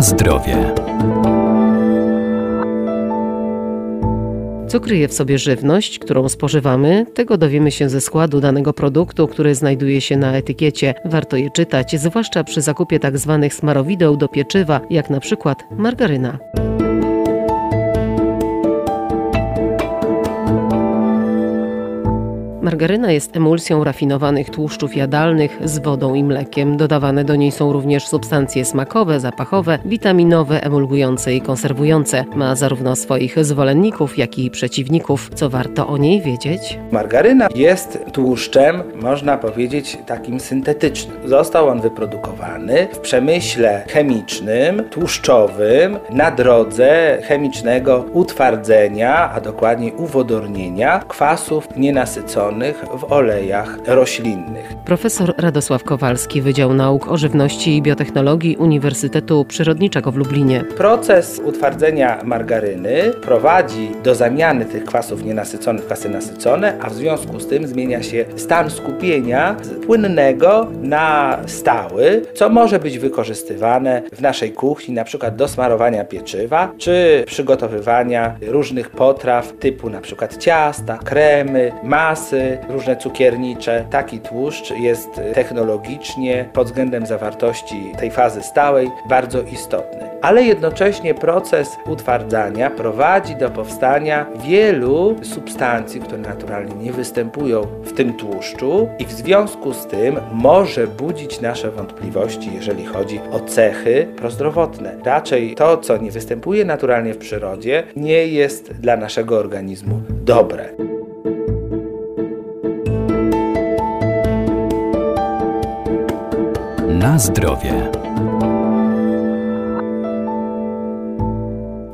Zdrowie. Co kryje w sobie żywność, którą spożywamy, tego dowiemy się ze składu danego produktu, który znajduje się na etykiecie. Warto je czytać, zwłaszcza przy zakupie tzw. Tak smarowideł do pieczywa, jak na przykład margaryna. Margaryna jest emulsją rafinowanych tłuszczów jadalnych z wodą i mlekiem. Dodawane do niej są również substancje smakowe, zapachowe, witaminowe, emulgujące i konserwujące. Ma zarówno swoich zwolenników, jak i przeciwników. Co warto o niej wiedzieć? Margaryna jest tłuszczem, można powiedzieć, takim syntetycznym. Został on wyprodukowany w przemyśle chemicznym, tłuszczowym, na drodze chemicznego utwardzenia, a dokładniej uwodornienia kwasów nienasyconych w olejach roślinnych. Profesor Radosław Kowalski, Wydział Nauk o Żywności i Biotechnologii Uniwersytetu Przyrodniczego w Lublinie. Proces utwardzenia margaryny prowadzi do zamiany tych kwasów nienasyconych w kwasy nasycone, a w związku z tym zmienia się stan skupienia z płynnego na stały, co może być wykorzystywane w naszej kuchni, na przykład do smarowania pieczywa, czy przygotowywania różnych potraw typu na przykład ciasta, kremy, masy, różne cukiernicze. Taki tłuszcz jest technologicznie pod względem zawartości tej fazy stałej bardzo istotny. Ale jednocześnie proces utwardzania prowadzi do powstania wielu substancji, które naturalnie nie występują w tym tłuszczu i w związku z tym może budzić nasze wątpliwości, jeżeli chodzi o cechy prozdrowotne. Raczej to, co nie występuje naturalnie w przyrodzie, nie jest dla naszego organizmu dobre. Na zdrowie.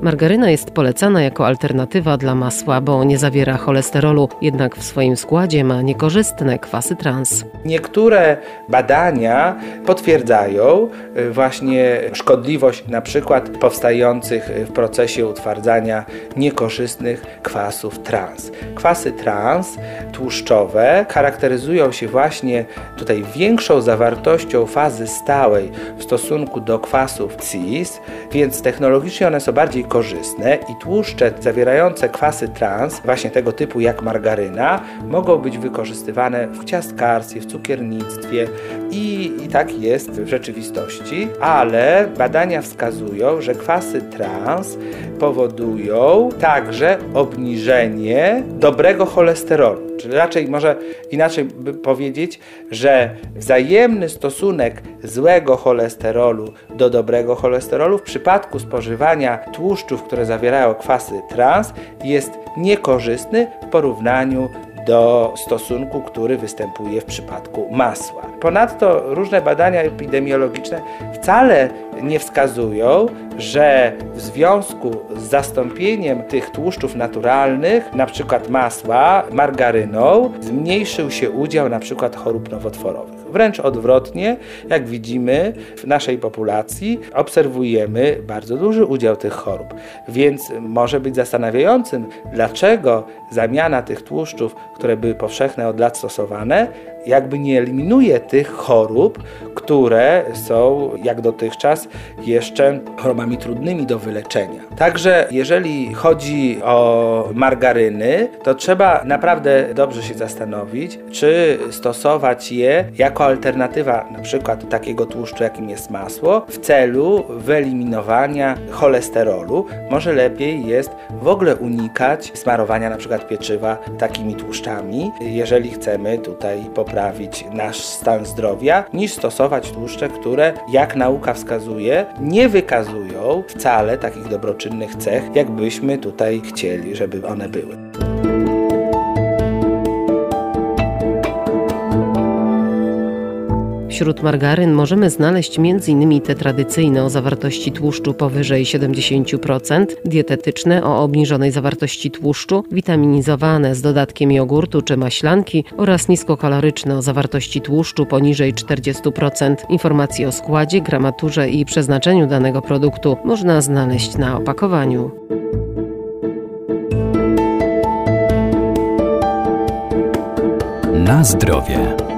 Margaryna jest polecana jako alternatywa dla masła, bo nie zawiera cholesterolu, jednak w swoim składzie ma niekorzystne kwasy trans. Niektóre badania potwierdzają y, właśnie szkodliwość na przykład powstających w procesie utwardzania niekorzystnych kwasów trans. Kwasy trans tłuszczowe charakteryzują się właśnie tutaj większą zawartością fazy stałej w stosunku do kwasów cis, więc technologicznie one są bardziej korzystne i tłuszcze zawierające kwasy trans, właśnie tego typu jak margaryna, mogą być wykorzystywane w ciastkarstwie, w cukiernictwie i, i tak jest w rzeczywistości, ale badania wskazują, że kwasy trans powodują także obniżenie dobrego cholesterolu. Raczej może inaczej by powiedzieć, że wzajemny stosunek złego cholesterolu do dobrego cholesterolu w przypadku spożywania tłuszczów, które zawierają kwasy trans jest niekorzystny w porównaniu do stosunku, który występuje w przypadku masła. Ponadto różne badania epidemiologiczne wcale nie wskazują, że w związku z zastąpieniem tych tłuszczów naturalnych, na przykład masła, margaryną, zmniejszył się udział przykład chorób nowotworowych. Wręcz odwrotnie, jak widzimy w naszej populacji, obserwujemy bardzo duży udział tych chorób. Więc może być zastanawiającym, dlaczego zamiana tych tłuszczów, które były powszechne od lat stosowane, jakby nie eliminuje tych chorób, które są jak dotychczas jeszcze chorobami trudnymi do wyleczenia. Także jeżeli chodzi o margaryny, to trzeba naprawdę dobrze się zastanowić, czy stosować je jako alternatywa na przykład takiego tłuszczu, jakim jest masło, w celu wyeliminowania cholesterolu. Może lepiej jest w ogóle unikać smarowania na przykład pieczywa takimi tłuszczami, jeżeli chcemy tutaj poprawić nasz stan zdrowia, niż stosować tłuszcze, które, jak nauka wskazuje, nie wykazują wcale takich dobroczynnych cech, jakbyśmy tutaj chcieli, żeby one były. Wśród margaryn możemy znaleźć m.in. te tradycyjne o zawartości tłuszczu powyżej 70%, dietetyczne o obniżonej zawartości tłuszczu, witaminizowane z dodatkiem jogurtu czy maślanki oraz niskokaloryczne o zawartości tłuszczu poniżej 40%. Informacje o składzie, gramaturze i przeznaczeniu danego produktu można znaleźć na opakowaniu. Na zdrowie.